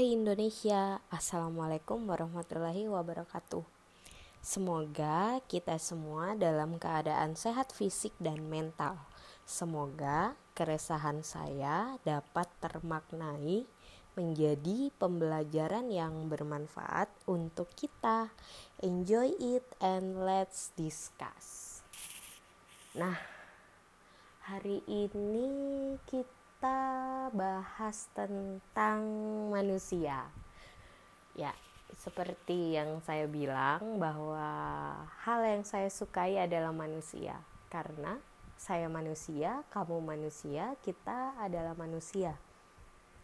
Hai Indonesia, Assalamualaikum warahmatullahi wabarakatuh. Semoga kita semua dalam keadaan sehat fisik dan mental. Semoga keresahan saya dapat termaknai menjadi pembelajaran yang bermanfaat untuk kita. Enjoy it and let's discuss. Nah, hari ini kita kita bahas tentang manusia. Ya, seperti yang saya bilang bahwa hal yang saya sukai adalah manusia. Karena saya manusia, kamu manusia, kita adalah manusia.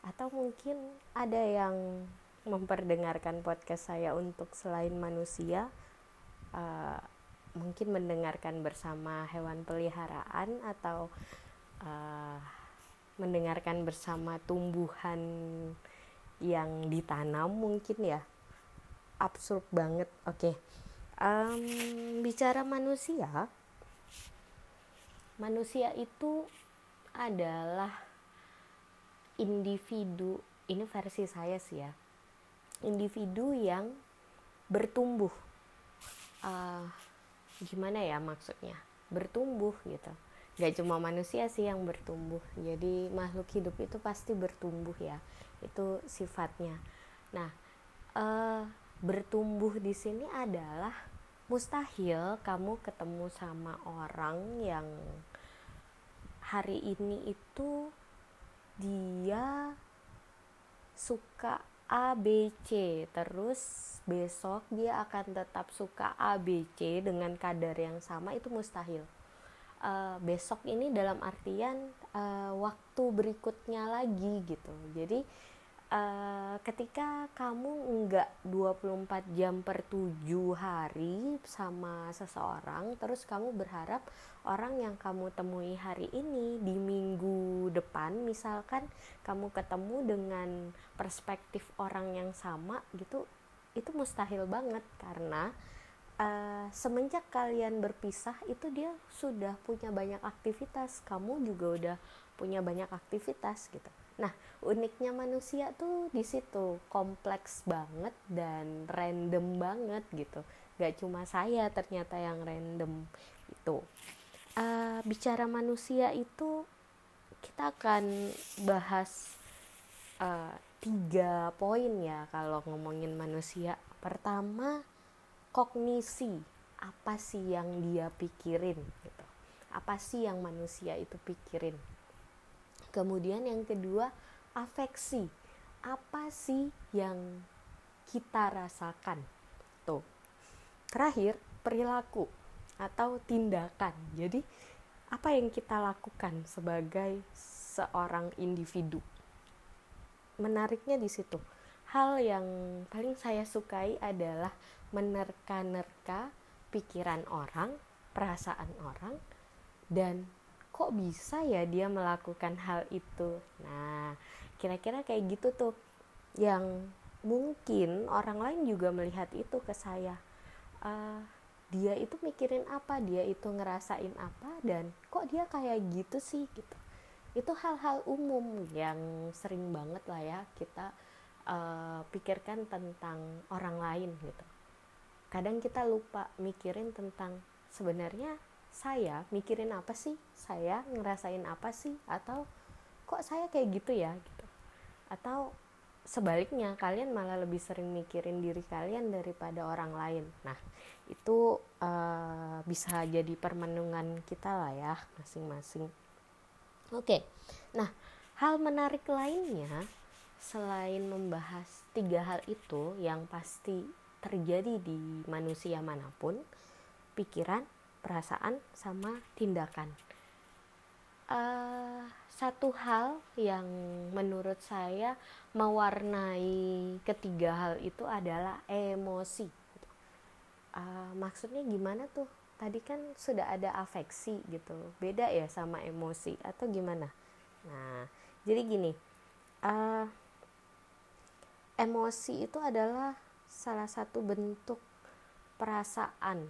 Atau mungkin ada yang memperdengarkan podcast saya untuk selain manusia, uh, mungkin mendengarkan bersama hewan peliharaan atau uh, mendengarkan bersama tumbuhan yang ditanam mungkin ya. Absurd banget. Oke. Okay. um, bicara manusia manusia itu adalah individu ini versi saya sih ya individu yang bertumbuh. Uh, gimana ya maksudnya? Bertumbuh gitu gak cuma manusia sih yang bertumbuh. Jadi makhluk hidup itu pasti bertumbuh ya. Itu sifatnya. Nah uh, bertumbuh di sini adalah mustahil kamu ketemu sama orang yang hari ini itu dia suka A B C. Terus besok dia akan tetap suka A B C dengan kadar yang sama itu mustahil uh, besok ini dalam artian uh, waktu berikutnya lagi gitu. Jadi uh, ketika kamu enggak 24 jam per 7 hari sama seseorang terus kamu berharap orang yang kamu temui hari ini di minggu depan misalkan kamu ketemu dengan perspektif orang yang sama gitu itu mustahil banget. Karena uh, semenjak kalian berpisah itu dia sudah punya banyak aktivitas. Kamu juga udah punya banyak aktivitas gitu. Nah uniknya manusia tuh di situ. Kompleks banget dan random banget gitu. Gak cuma saya ternyata yang random itu uh, bicara manusia itu kita akan bahas uh, tiga poin ya kalau ngomongin manusia. Pertama kognisi. Apa sih yang dia pikirin gitu. Apa sih yang manusia itu pikirin? Kemudian yang kedua afeksi. Apa sih yang kita rasakan? Tuh. Terakhir perilaku atau tindakan. Jadi apa yang kita lakukan sebagai seorang individu? Menariknya di situ. Hal yang paling saya sukai adalah menerka-nerka pikiran orang, perasaan orang, dan kok bisa ya dia melakukan hal itu. Nah, kira-kira kayak gitu tuh yang mungkin orang lain juga melihat itu ke saya. Uh, dia itu mikirin apa, dia itu ngerasain apa, dan kok dia kayak gitu sih gitu. Itu hal-hal umum yang sering banget lah ya kita uh, pikirkan tentang orang lain gitu kadang kita lupa mikirin tentang sebenarnya saya mikirin apa sih? Saya ngerasain apa sih? Atau kok saya kayak gitu ya gitu. Atau sebaliknya kalian malah lebih sering mikirin diri kalian daripada orang lain. Nah itu uh, bisa jadi permenungan kita lah ya masing-masing. Oke nah hal menarik lainnya selain membahas tiga hal itu yang pasti terjadi di manusia mana pun pikiran perasaan sama tindakan. Uh, satu hal yang menurut saya mewarnai ketiga hal itu adalah emosi. Uh, maksudnya gimana tuh? Tadi kan sudah ada afeksi gitu. Beda ya sama emosi atau gimana? Nah jadi gini uh, emosi itu adalah salah satu bentuk perasaan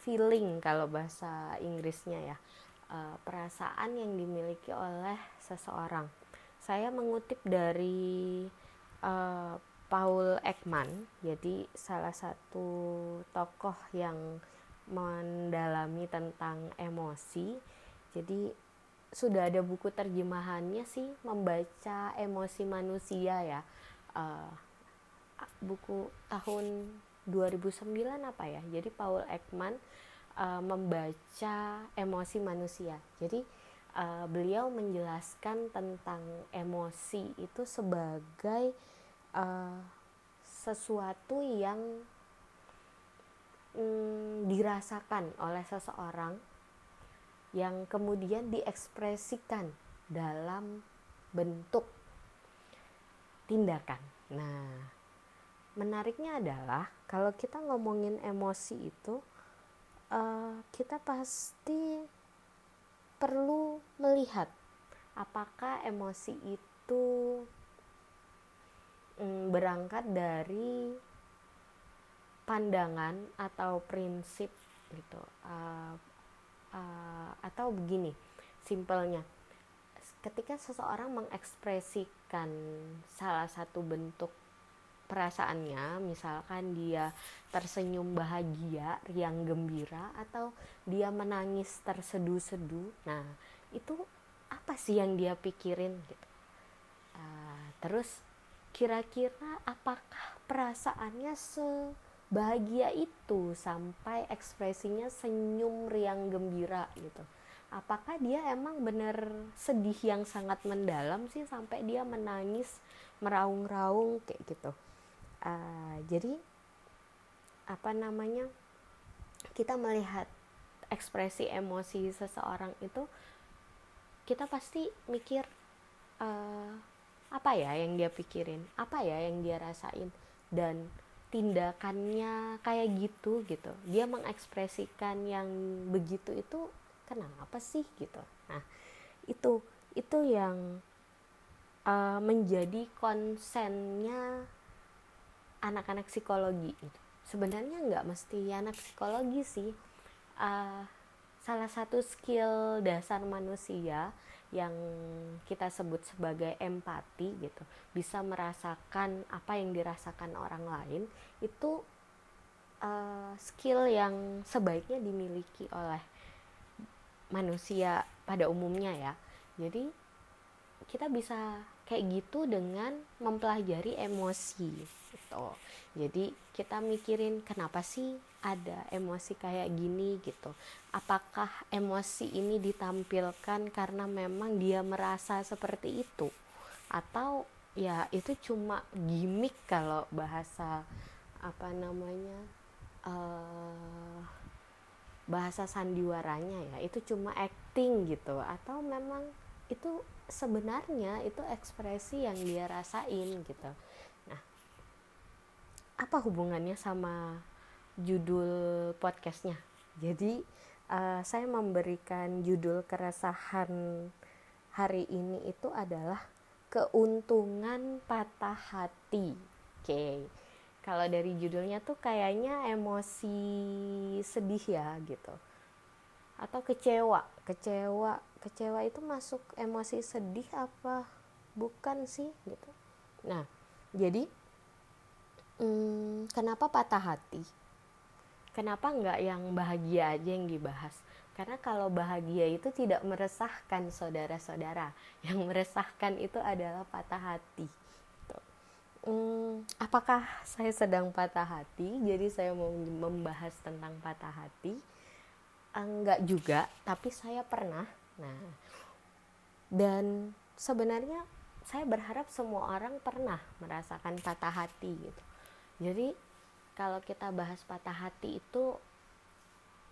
feeling kalau bahasa Inggrisnya ya. Uh, perasaan yang dimiliki oleh seseorang. Saya mengutip dari uh, Paul Ekman. Jadi salah satu tokoh yang mendalami tentang emosi. Jadi sudah ada buku terjemahannya sih membaca emosi manusia ya. Uh, buku tahun 2009 apa ya jadi Paul Ekman uh, membaca emosi manusia jadi uh, beliau menjelaskan tentang emosi itu sebagai uh, sesuatu yang mm, dirasakan oleh seseorang yang kemudian diekspresikan dalam bentuk tindakan. Nah, menariknya adalah kalau kita ngomongin emosi itu, uh, kita pasti perlu melihat apakah emosi itu mm, berangkat dari pandangan atau prinsip gitu uh, uh, atau begini simpelnya. Ketika seseorang mengekspresikan salah satu bentuk perasaannya misalkan dia tersenyum bahagia riang gembira atau dia menangis terseduh-seduh nah itu apa sih yang dia pikirin gitu? Uh, terus kira-kira apakah perasaannya sebahagia itu sampai ekspresinya senyum riang gembira gitu? Apakah dia emang bener sedih yang sangat mendalam sih sampai dia menangis meraung-raung kayak gitu uh, jadi apa namanya kita melihat ekspresi emosi seseorang itu kita pasti mikir uh, apa ya yang dia pikirin apa ya yang dia rasain dan tindakannya kayak gitu gitu. Dia mengekspresikan yang begitu itu kenapa sih? gitu. Nah itu itu yang uh, menjadi konsennya anak-anak psikologi gitu. sebenarnya nggak mesti anak psikologi sih uh, salah satu skill dasar manusia yang kita sebut sebagai empati gitu bisa merasakan apa yang dirasakan orang lain itu uh, skill yang sebaiknya dimiliki oleh manusia pada umumnya ya jadi kita bisa kayak gitu dengan mempelajari emosi gitu. Jadi kita mikirin kenapa sih ada emosi kayak gini? gitu. Apakah emosi ini ditampilkan karena memang dia merasa seperti itu? Atau ya itu cuma gimmick kalau bahasa apa namanya uh, bahasa sandiwaranya ya. Itu cuma acting gitu. Atau memang itu sebenarnya itu ekspresi yang dia rasain gitu nah apa hubungannya sama judul podcastnya. Jadi uh, saya memberikan judul keresahan hari ini itu adalah keuntungan patah hati. Oke. Okay. Kalau dari judulnya tuh kayaknya emosi sedih ya gitu. Atau kecewa, kecewa, kecewa itu masuk emosi sedih apa bukan sih gitu. Nah, jadi hmm, kenapa patah hati? kenapa nggak yang bahagia aja yang dibahas? Karena kalau bahagia itu tidak meresahkan saudara-saudara. Yang meresahkan itu adalah patah hati. Hmm, apakah saya sedang patah hati? Jadi saya mau membahas tentang patah hati enggak juga tapi saya pernah. Nah dan sebenarnya saya berharap semua orang pernah merasakan patah hati gitu. Jadi kalau kita bahas patah hati itu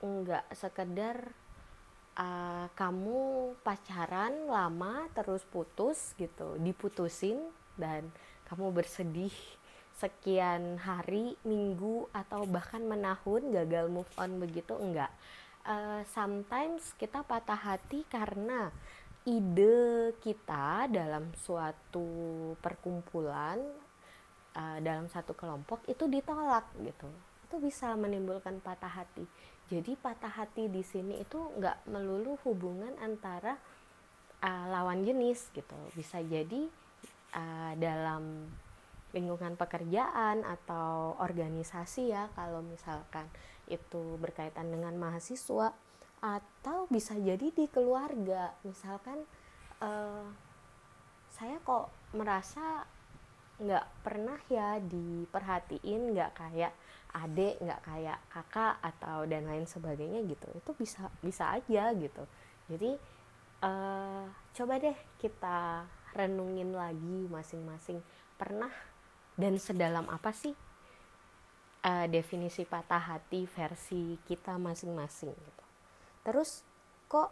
enggak sekedar uh, kamu pacaran lama terus putus gitu diputusin dan kamu bersedih sekian hari minggu atau bahkan menahun gagal move on begitu enggak uh, sometimes kita patah hati karena ide kita dalam suatu perkumpulan uh, dalam satu kelompok itu ditolak gitu. Itu bisa menimbulkan patah hati. Jadi patah hati di sini itu nggak melulu hubungan antara uh, lawan jenis gitu. Bisa jadi uh, dalam lingkungan pekerjaan atau organisasi ya kalau misalkan itu berkaitan dengan mahasiswa atau bisa jadi di keluarga. Misalkan uh, saya kok merasa nggak pernah ya diperhatiin nggak kayak adik nggak kayak kakak atau dan lain sebagainya gitu. Itu bisa bisa aja gitu. Jadi uh, coba deh kita renungin lagi masing-masing. Pernah dan sedalam apa sih uh, definisi patah hati versi kita masing-masing gitu. Terus kok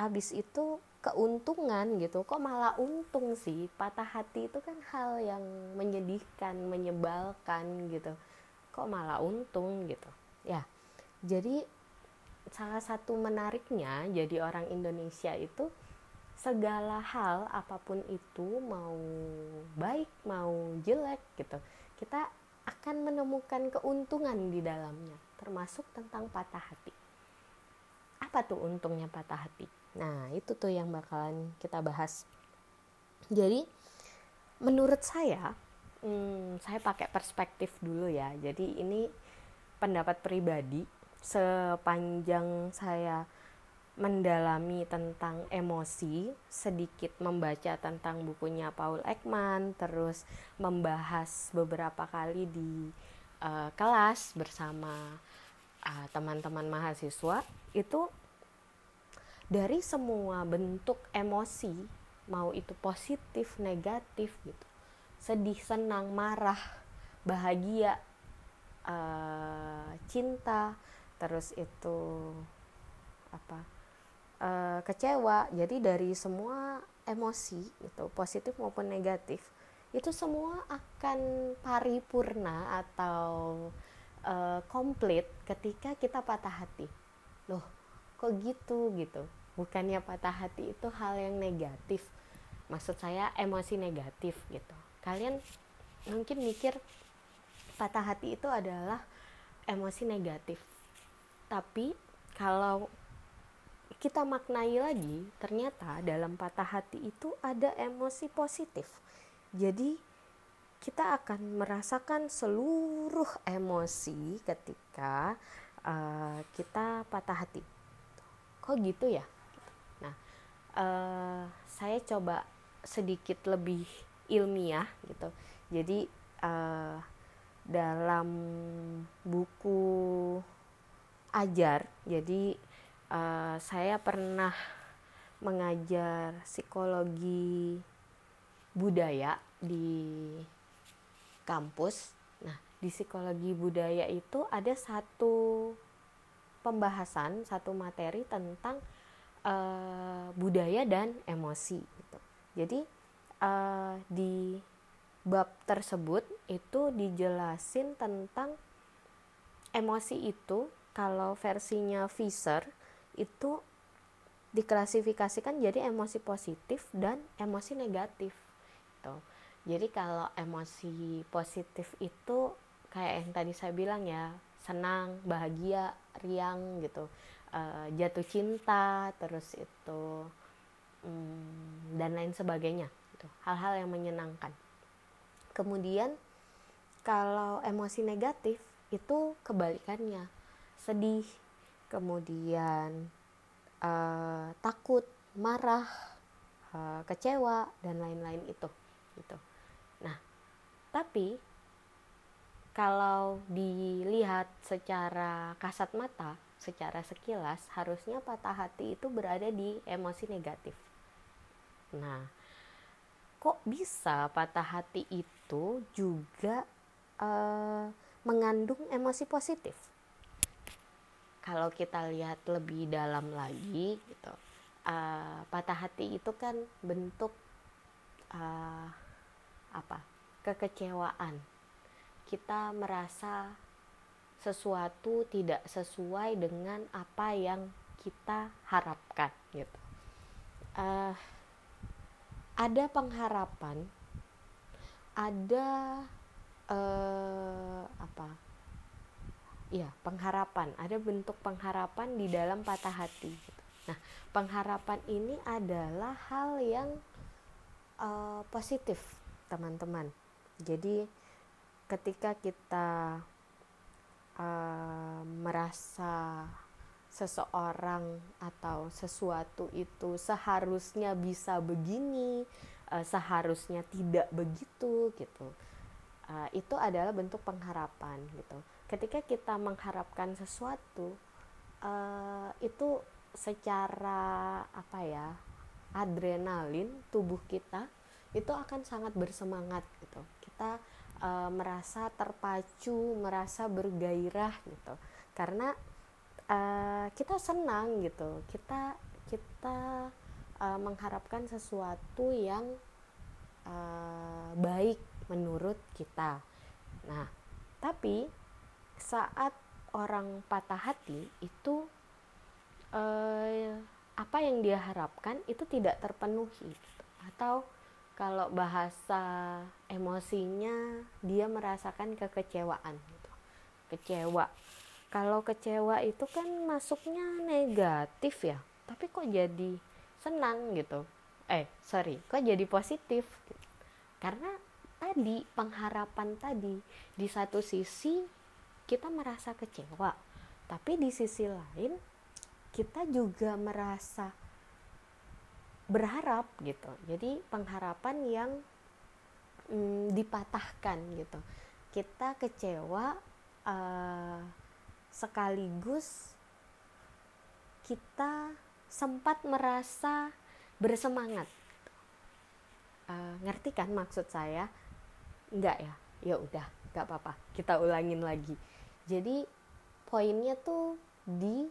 abis itu keuntungan gitu kok malah untung sih? Patah hati itu kan hal yang menyedihkan menyebalkan gitu. Kok malah untung gitu? Ya jadi salah satu menariknya jadi orang Indonesia itu segala hal apa pun itu mau baik mau jelek gitu kita akan menemukan keuntungan di dalamnya termasuk tentang patah hati apa tuh untungnya patah hati Nah, itu tuh yang bakalan kita bahas. Jadi, menurut saya, hmm, saya pakai perspektif dulu ya. Jadi, ini pendapat pribadi sepanjang saya mendalami tentang emosi, sedikit membaca tentang bukunya Paul Ekman, terus membahas beberapa kali di uh, kelas bersama eh, teman-teman uh, mahasiswa, itu dari semua bentuk emosi mau itu positif negatif gitu sedih senang marah bahagia uh, cinta terus itu apa uh, kecewa. Jadi dari semua emosi itu positif maupun negatif itu semua akan paripurna atau uh, komplit ketika kita patah hati. Loh kok gitu gitu? Bukannya patah hati itu hal yang negatif. Maksud saya emosi negatif gitu. Kalian mungkin mikir patah hati itu adalah emosi negatif. Tapi kalau kita maknai lagi ternyata dalam patah hati itu ada emosi positif. Jadi kita akan merasakan seluruh emosi ketika uh, kita patah hati. Kok gitu ya? Nah uh, saya coba sedikit lebih ilmiah gitu. Jadi uh, dalam buku ajar jadi uh, saya pernah mengajar psikologi budaya di kampus nah di psikologi budaya itu ada satu pembahasan satu materi tentang uh, budaya dan emosi gitu. Jadi uh, di bab tersebut itu dijelasin tentang emosi itu kalau versinya Fisher itu diklasifikasikan jadi emosi positif dan emosi negatif gitu. Jadi kalau emosi positif itu kayak yang tadi saya bilang ya senang bahagia riang gitu uh, jatuh cinta terus itu um, dan lain sebagainya gitu. hal-hal yang menyenangkan kemudian kalau emosi negatif itu kebalikannya sedih kemudian uh, takut marah uh, kecewa dan lain-lain itu gitu nah tapi kalau dilihat secara kasat mata, secara sekilas, harusnya patah hati itu berada di emosi negatif. Nah, kok bisa patah hati itu juga uh, mengandung emosi positif? Kalau kita lihat lebih dalam lagi, gitu, uh, patah hati itu kan bentuk uh, apa? Kekecewaan kita merasa sesuatu tidak sesuai dengan apa yang kita harapkan gitu uh, ada pengharapan ada uh, apa ya pengharapan ada bentuk pengharapan di dalam patah hati gitu. nah pengharapan ini adalah hal yang uh, positif teman-teman jadi ketika kita uh, merasa seseorang atau sesuatu itu seharusnya bisa begini, uh, seharusnya tidak begitu gitu. Uh, itu adalah bentuk pengharapan gitu. Ketika kita mengharapkan sesuatu, uh, itu secara apa ya adrenalin tubuh kita itu akan sangat bersemangat gitu. Kita uh, merasa terpacu, merasa bergairah gitu. Karena uh, kita senang gitu kita kita uh, mengharapkan sesuatu yang uh, baik menurut kita nah tapi saat orang patah hati itu uh, apa yang dia harapkan itu tidak terpenuhi. Atau kalau bahasa emosinya dia merasakan kekecewaan gitu. kecewa. Kalau kecewa itu kan masuknya negatif ya. Tapi kok jadi senang gitu? Eh sorry kok jadi positif? Karena tadi pengharapan tadi di satu sisi kita merasa kecewa tapi di sisi lain kita juga merasa berharap gitu. Jadi pengharapan yang mm, dipatahkan gitu. Kita kecewa uh, sekaligus kita sempat merasa bersemangat. Uh, ngerti kan maksud saya? Enggak ya? Ya udah nggak apa-apa. Kita ulangin lagi jadi poinnya tuh di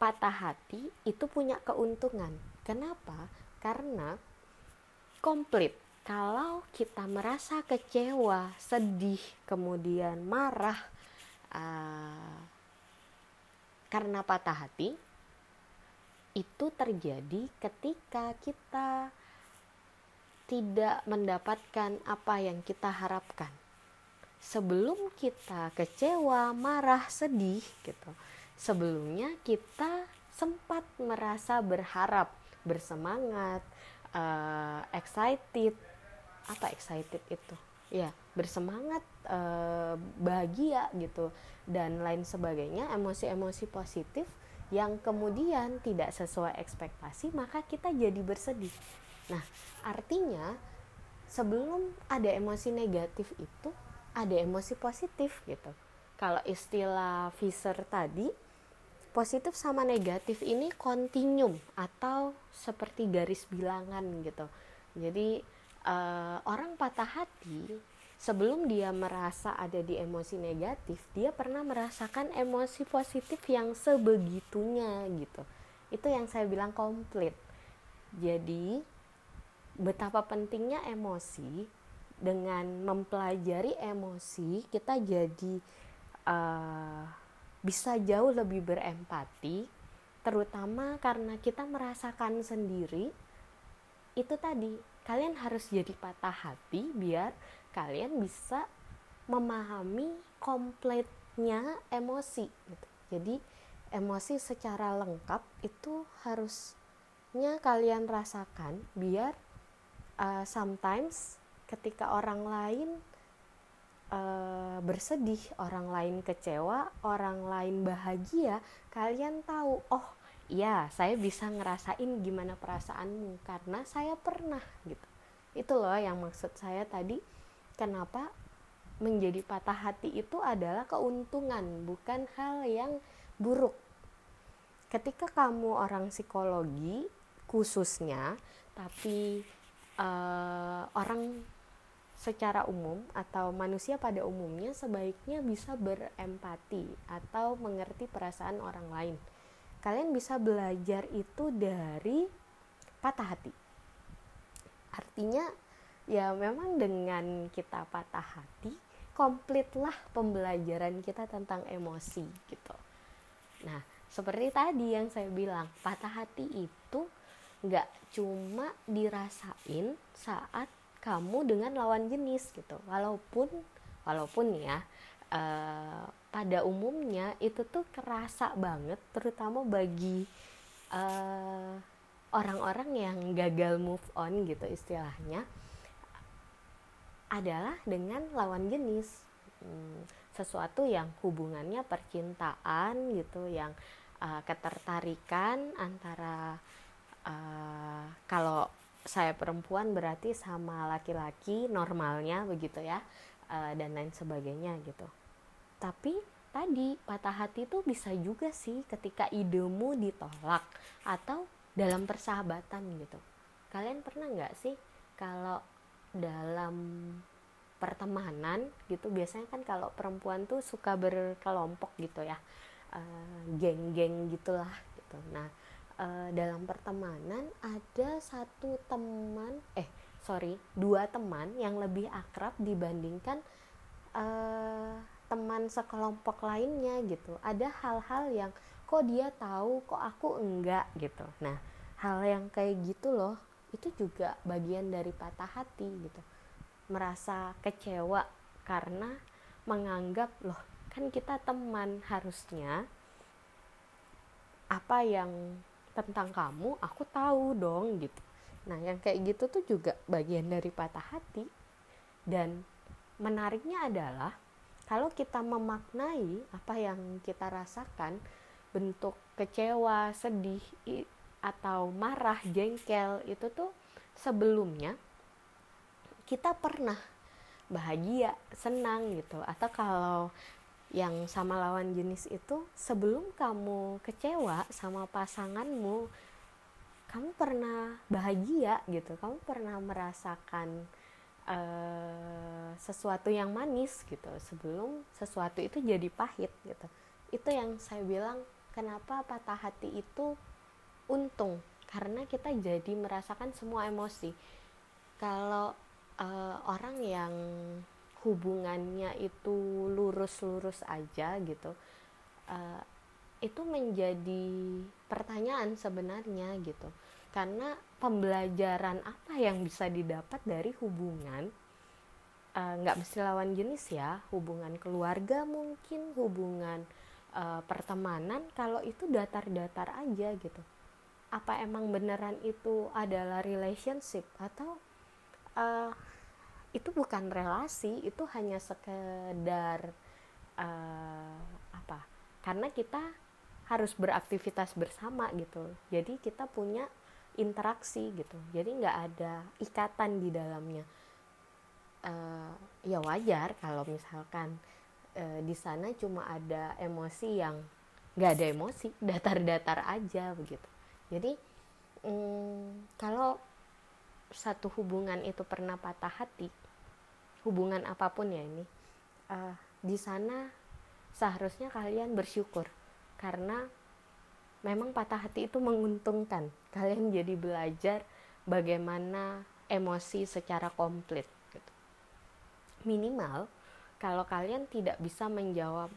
patah hati itu punya keuntungan. Kenapa? Karena komplit. Kalau kita merasa kecewa sedih kemudian marah uh, karena patah hati itu terjadi ketika kita tidak mendapatkan apa yang kita harapkan. Sebelum kita kecewa, marah, sedih gitu. Sebelumnya kita sempat merasa berharap, bersemangat, uh, excited. Apa excited itu? Ya, bersemangat uh, bahagia gitu dan lain sebagainya emosi-emosi positif yang kemudian tidak sesuai ekspektasi maka kita jadi bersedih nah artinya sebelum ada emosi negatif itu ada emosi positif gitu. Kalau istilah Fisher tadi positif sama negatif ini kontinum atau seperti garis bilangan gitu. Jadi uh, orang patah hati sebelum dia merasa ada di emosi negatif dia pernah merasakan emosi positif yang sebegitunya gitu. Itu yang saya bilang komplit. Jadi betapa pentingnya emosi dengan mempelajari emosi kita jadi uh, bisa jauh lebih berempati terutama karena kita merasakan sendiri itu tadi kalian harus jadi patah hati biar kalian bisa memahami kompletnya emosi gitu. Jadi emosi secara lengkap itu harusnya kalian rasakan biar uh, sometimes ketika orang lain uh, bersedih, orang lain kecewa, orang lain bahagia, kalian tahu, oh iya saya bisa ngerasain gimana perasaanmu karena saya pernah gitu. Itu loh yang maksud saya tadi kenapa menjadi patah hati itu adalah keuntungan bukan hal yang buruk. Ketika kamu orang psikologi khususnya tapi uh, orang secara umum atau manusia pada umumnya sebaiknya bisa berempati atau mengerti perasaan orang lain. Kalian bisa belajar itu dari patah hati. Artinya ya memang dengan kita patah hati komplitlah pembelajaran kita tentang emosi gitu. Nah seperti tadi yang saya bilang patah hati itu nggak cuma dirasain saat kamu dengan lawan jenis gitu. Walaupun walaupun ya uh, pada umumnya itu tuh kerasa banget terutama bagi eh, orang-orang yang gagal move on gitu istilahnya adalah dengan lawan jenis. Hmm, sesuatu yang hubungannya percintaan gitu yang uh, ketertarikan antara uh, kalau saya perempuan berarti sama laki-laki normalnya begitu ya uh, dan lain sebagainya gitu. Tapi tadi patah hati itu bisa juga sih ketika idemu ditolak atau dalam persahabatan gitu. Kalian pernah nggak sih kalau dalam pertemanan gitu biasanya kan kalau perempuan tuh suka berkelompok gitu ya geng-geng uh, gitulah gitu. Nah uh, dalam pertemanan ada satu teman eh sorry dua teman yang lebih akrab dibandingkan uh, teman sekelompok lainnya gitu. Ada hal-hal yang kok dia tahu kok aku enggak? gitu. Nah hal yang kayak gitu loh itu juga bagian dari patah hati gitu. Merasa kecewa karena menganggap loh kan kita teman harusnya apa yang tentang kamu aku tahu dong gitu. Nah yang kayak gitu tuh juga bagian dari patah hati. Dan menariknya adalah kalau kita memaknai apa yang kita rasakan bentuk kecewa sedih atau marah jengkel itu tuh sebelumnya kita pernah bahagia senang gitu. Atau kalau yang sama lawan jenis itu sebelum kamu kecewa sama pasanganmu kamu pernah bahagia gitu. Kamu pernah merasakan uh, sesuatu yang manis gitu sebelum sesuatu itu jadi pahit gitu. Itu yang saya bilang kenapa patah hati itu untung? Karena kita jadi merasakan semua emosi. Kalau uh, orang yang hubungannya itu lurus-lurus aja gitu uh, itu menjadi pertanyaan sebenarnya gitu. Karena pembelajaran apa yang bisa didapat dari hubungan eh, nggak uh, mesti lawan jenis ya. Hubungan keluarga mungkin hubungan uh, pertemanan kalau itu datar-datar aja gitu. Apa emang beneran itu adalah relationship atau uh, itu bukan relasi itu hanya sekedar uh, apa? Karena kita harus beraktivitas bersama gitu. Jadi kita punya interaksi gitu. Jadi nggak ada ikatan di dalamnya. Uh, ya wajar kalau misalkan uh, di sana cuma ada emosi yang nggak ada emosi datar-datar aja begitu. Jadi um, kalau satu hubungan itu pernah patah hati hubungan apa pun ya ini uh, di sana seharusnya kalian bersyukur karena memang patah hati itu menguntungkan kalian jadi belajar bagaimana emosi secara komplit gitu. minimal kalau kalian tidak bisa menjawab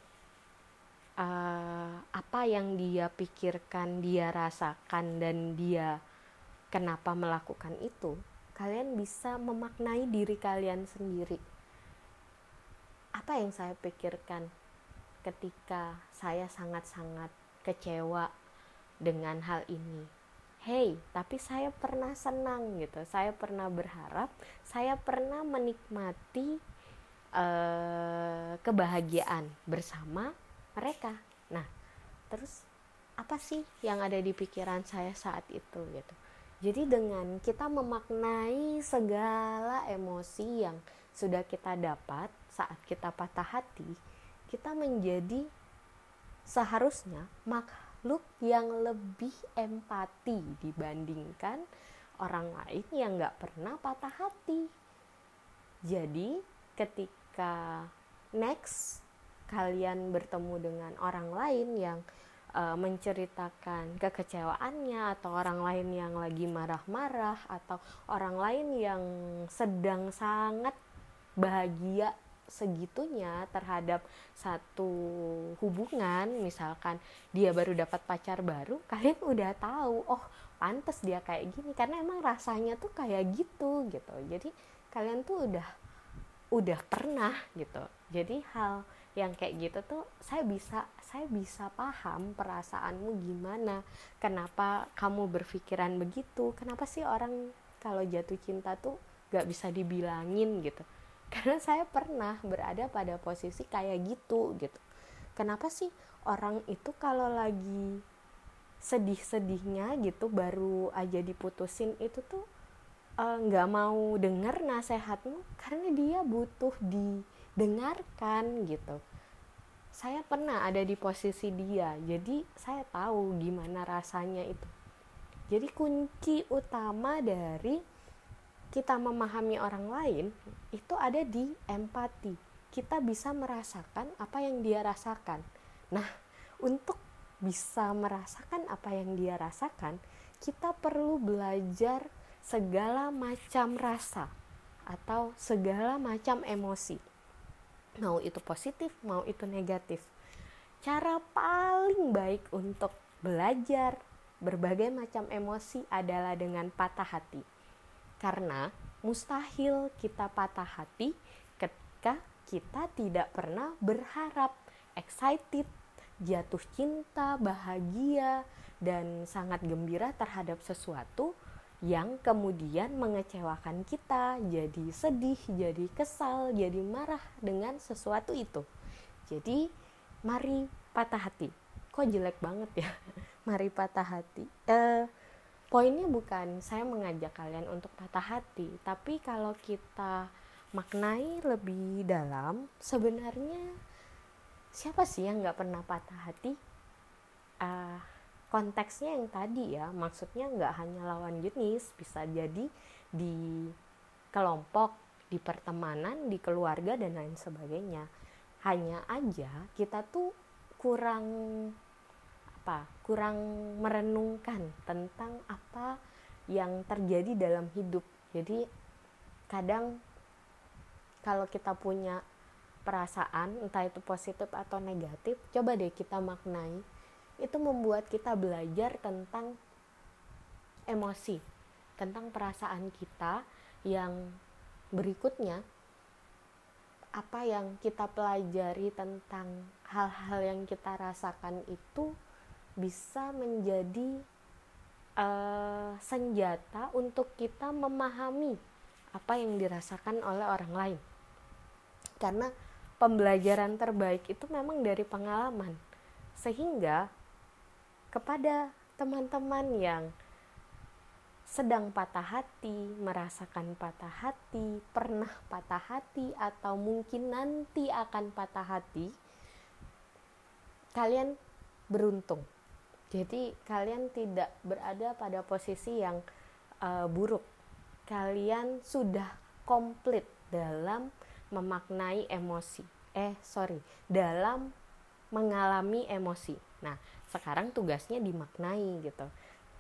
uh, apa yang dia pikirkan dia rasakan dan dia kenapa melakukan itu, kalian bisa memaknai diri kalian sendiri. Apa yang saya pikirkan ketika saya sangat-sangat kecewa dengan hal ini? Hey, tapi saya pernah senang gitu. Saya pernah berharap, saya pernah menikmati uh, kebahagiaan bersama mereka. Nah, terus apa sih yang ada di pikiran saya saat itu gitu? Jadi dengan kita memaknai segala emosi yang sudah kita dapat saat kita patah hati, kita menjadi seharusnya makhluk yang lebih empati dibandingkan orang lain yang nggak pernah patah hati. Jadi ketika next kalian bertemu dengan orang lain yang uh, menceritakan kekecewaannya atau orang lain yang lagi marah-marah atau orang lain yang sedang sangat bahagia segitunya terhadap satu hubungan. Misalkan dia baru dapat pacar baru kalian udah tahu oh pantas dia kayak gini. Karena emang rasanya tuh kayak gitu gitu. Jadi kalian tuh udah udah pernah gitu. Jadi hal yang kayak gitu tuh saya bisa saya bisa paham perasaanmu gimana. Kenapa kamu berpikiran begitu? Kenapa sih orang kalau jatuh cinta tuh gak bisa dibilangin gitu? Karena saya pernah berada pada posisi kayak gitu gitu. Kenapa sih orang itu kalau lagi sedih-sedihnya gitu baru aja diputusin itu tuh eh, nggak uh, mau denger nasehatmu? Karena dia butuh didengarkan gitu. Saya pernah ada di posisi dia jadi saya tahu gimana rasanya itu. Jadi kunci utama dari kita memahami orang lain itu ada di empati. Kita bisa merasakan apa yang dia rasakan. Nah untuk bisa merasakan apa yang dia rasakan, kita perlu belajar segala macam rasa atau segala macam emosi. Mau itu positif, mau itu negatif. Cara paling baik untuk belajar berbagai macam emosi adalah dengan patah hati. Karena mustahil kita patah hati ketika kita tidak pernah berharap, excited, jatuh cinta, bahagia, dan sangat gembira terhadap sesuatu yang kemudian mengecewakan kita, jadi sedih, jadi kesal, jadi marah dengan sesuatu itu. Jadi, mari patah hati. Kok jelek banget ya? mari patah hati. Eh, poinnya bukan saya mengajak kalian untuk patah hati, tapi kalau kita maknai lebih dalam, sebenarnya siapa sih yang nggak pernah patah hati uh, konteksnya yang tadi ya maksudnya nggak hanya lawan jenis bisa jadi di kelompok di pertemanan di keluarga dan lain sebagainya. Hanya aja kita tuh kurang apa kurang merenungkan tentang apa yang terjadi dalam hidup. Jadi kadang kalau kita punya perasaan entah itu positif atau negatif coba deh kita maknai itu membuat kita belajar tentang emosi tentang perasaan kita yang berikutnya apa yang kita pelajari tentang hal-hal yang kita rasakan itu bisa menjadi uh, senjata untuk kita memahami apa yang dirasakan oleh orang lain. Karena pembelajaran terbaik itu memang dari pengalaman. Sehingga kepada teman-teman yang sedang patah hati, merasakan patah hati, pernah patah hati, atau mungkin nanti akan patah hati, kalian beruntung. Jadi, kalian tidak berada pada posisi yang uh, buruk. Kalian sudah komplit dalam memaknai emosi eh sorry dalam mengalami emosi nah sekarang tugasnya dimaknai gitu.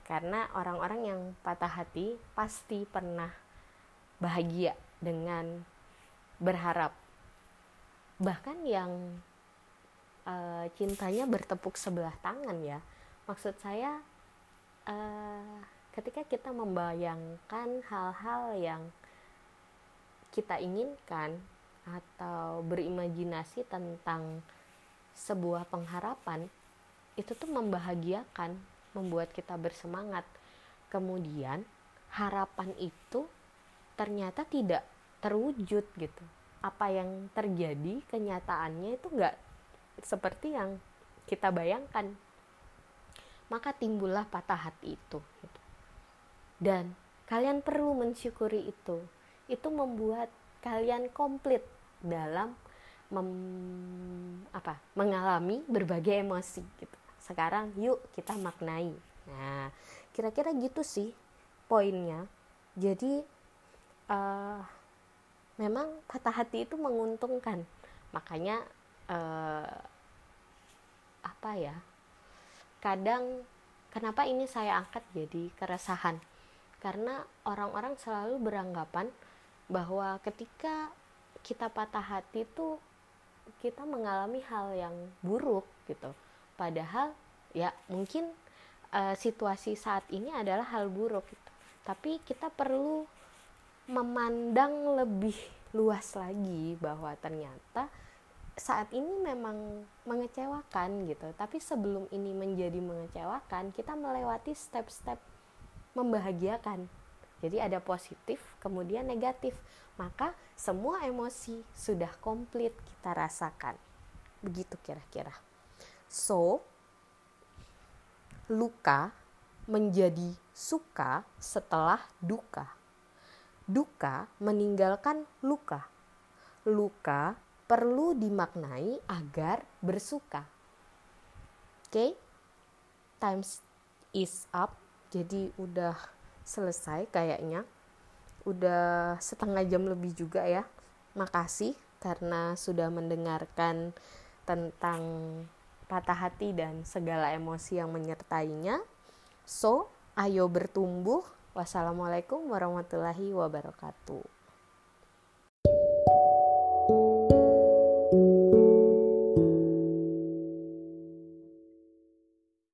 Karena orang-orang yang patah hati pasti pernah bahagia dengan berharap. Bahkan yang uh, cintanya bertepuk sebelah tangan ya. Maksud saya uh, ketika kita membayangkan hal-hal yang kita inginkan atau berimajinasi tentang sebuah pengharapan itu tuh membahagiakan, membuat kita bersemangat. Kemudian harapan itu ternyata tidak terwujud gitu. Apa yang terjadi kenyataannya itu enggak seperti yang kita bayangkan. Maka timbullah patah hati itu. Gitu. Dan kalian perlu mensyukuri itu. Itu membuat kalian komplit dalam mem, apa mengalami berbagai emosi gitu sekarang yuk kita maknai. Nah kira-kira gitu sih poinnya. Jadi uh, memang patah hati itu menguntungkan. Makanya uh, apa ya kadang kenapa ini saya angkat jadi keresahan? Karena orang-orang selalu beranggapan bahwa ketika kita patah hati tuh kita mengalami hal yang buruk gitu padahal ya mungkin uh, situasi saat ini adalah hal buruk gitu. Tapi kita perlu memandang lebih luas lagi bahwa ternyata saat ini memang mengecewakan gitu. Tapi sebelum ini menjadi mengecewakan kita melewati step-step membahagiakan. Jadi ada positif kemudian negatif. Maka semua emosi sudah komplit kita rasakan. Begitu kira-kira so luka menjadi suka setelah duka. Duka meninggalkan luka. Luka perlu dimaknai agar bersuka. Oke? Okay? times is up. Jadi udah selesai kayaknya. Udah setengah jam lebih juga ya. Makasih karena sudah mendengarkan tentang patah hati dan segala emosi yang menyertainya. So ayo bertumbuh. Wassalamualaikum warahmatullahi wabarakatuh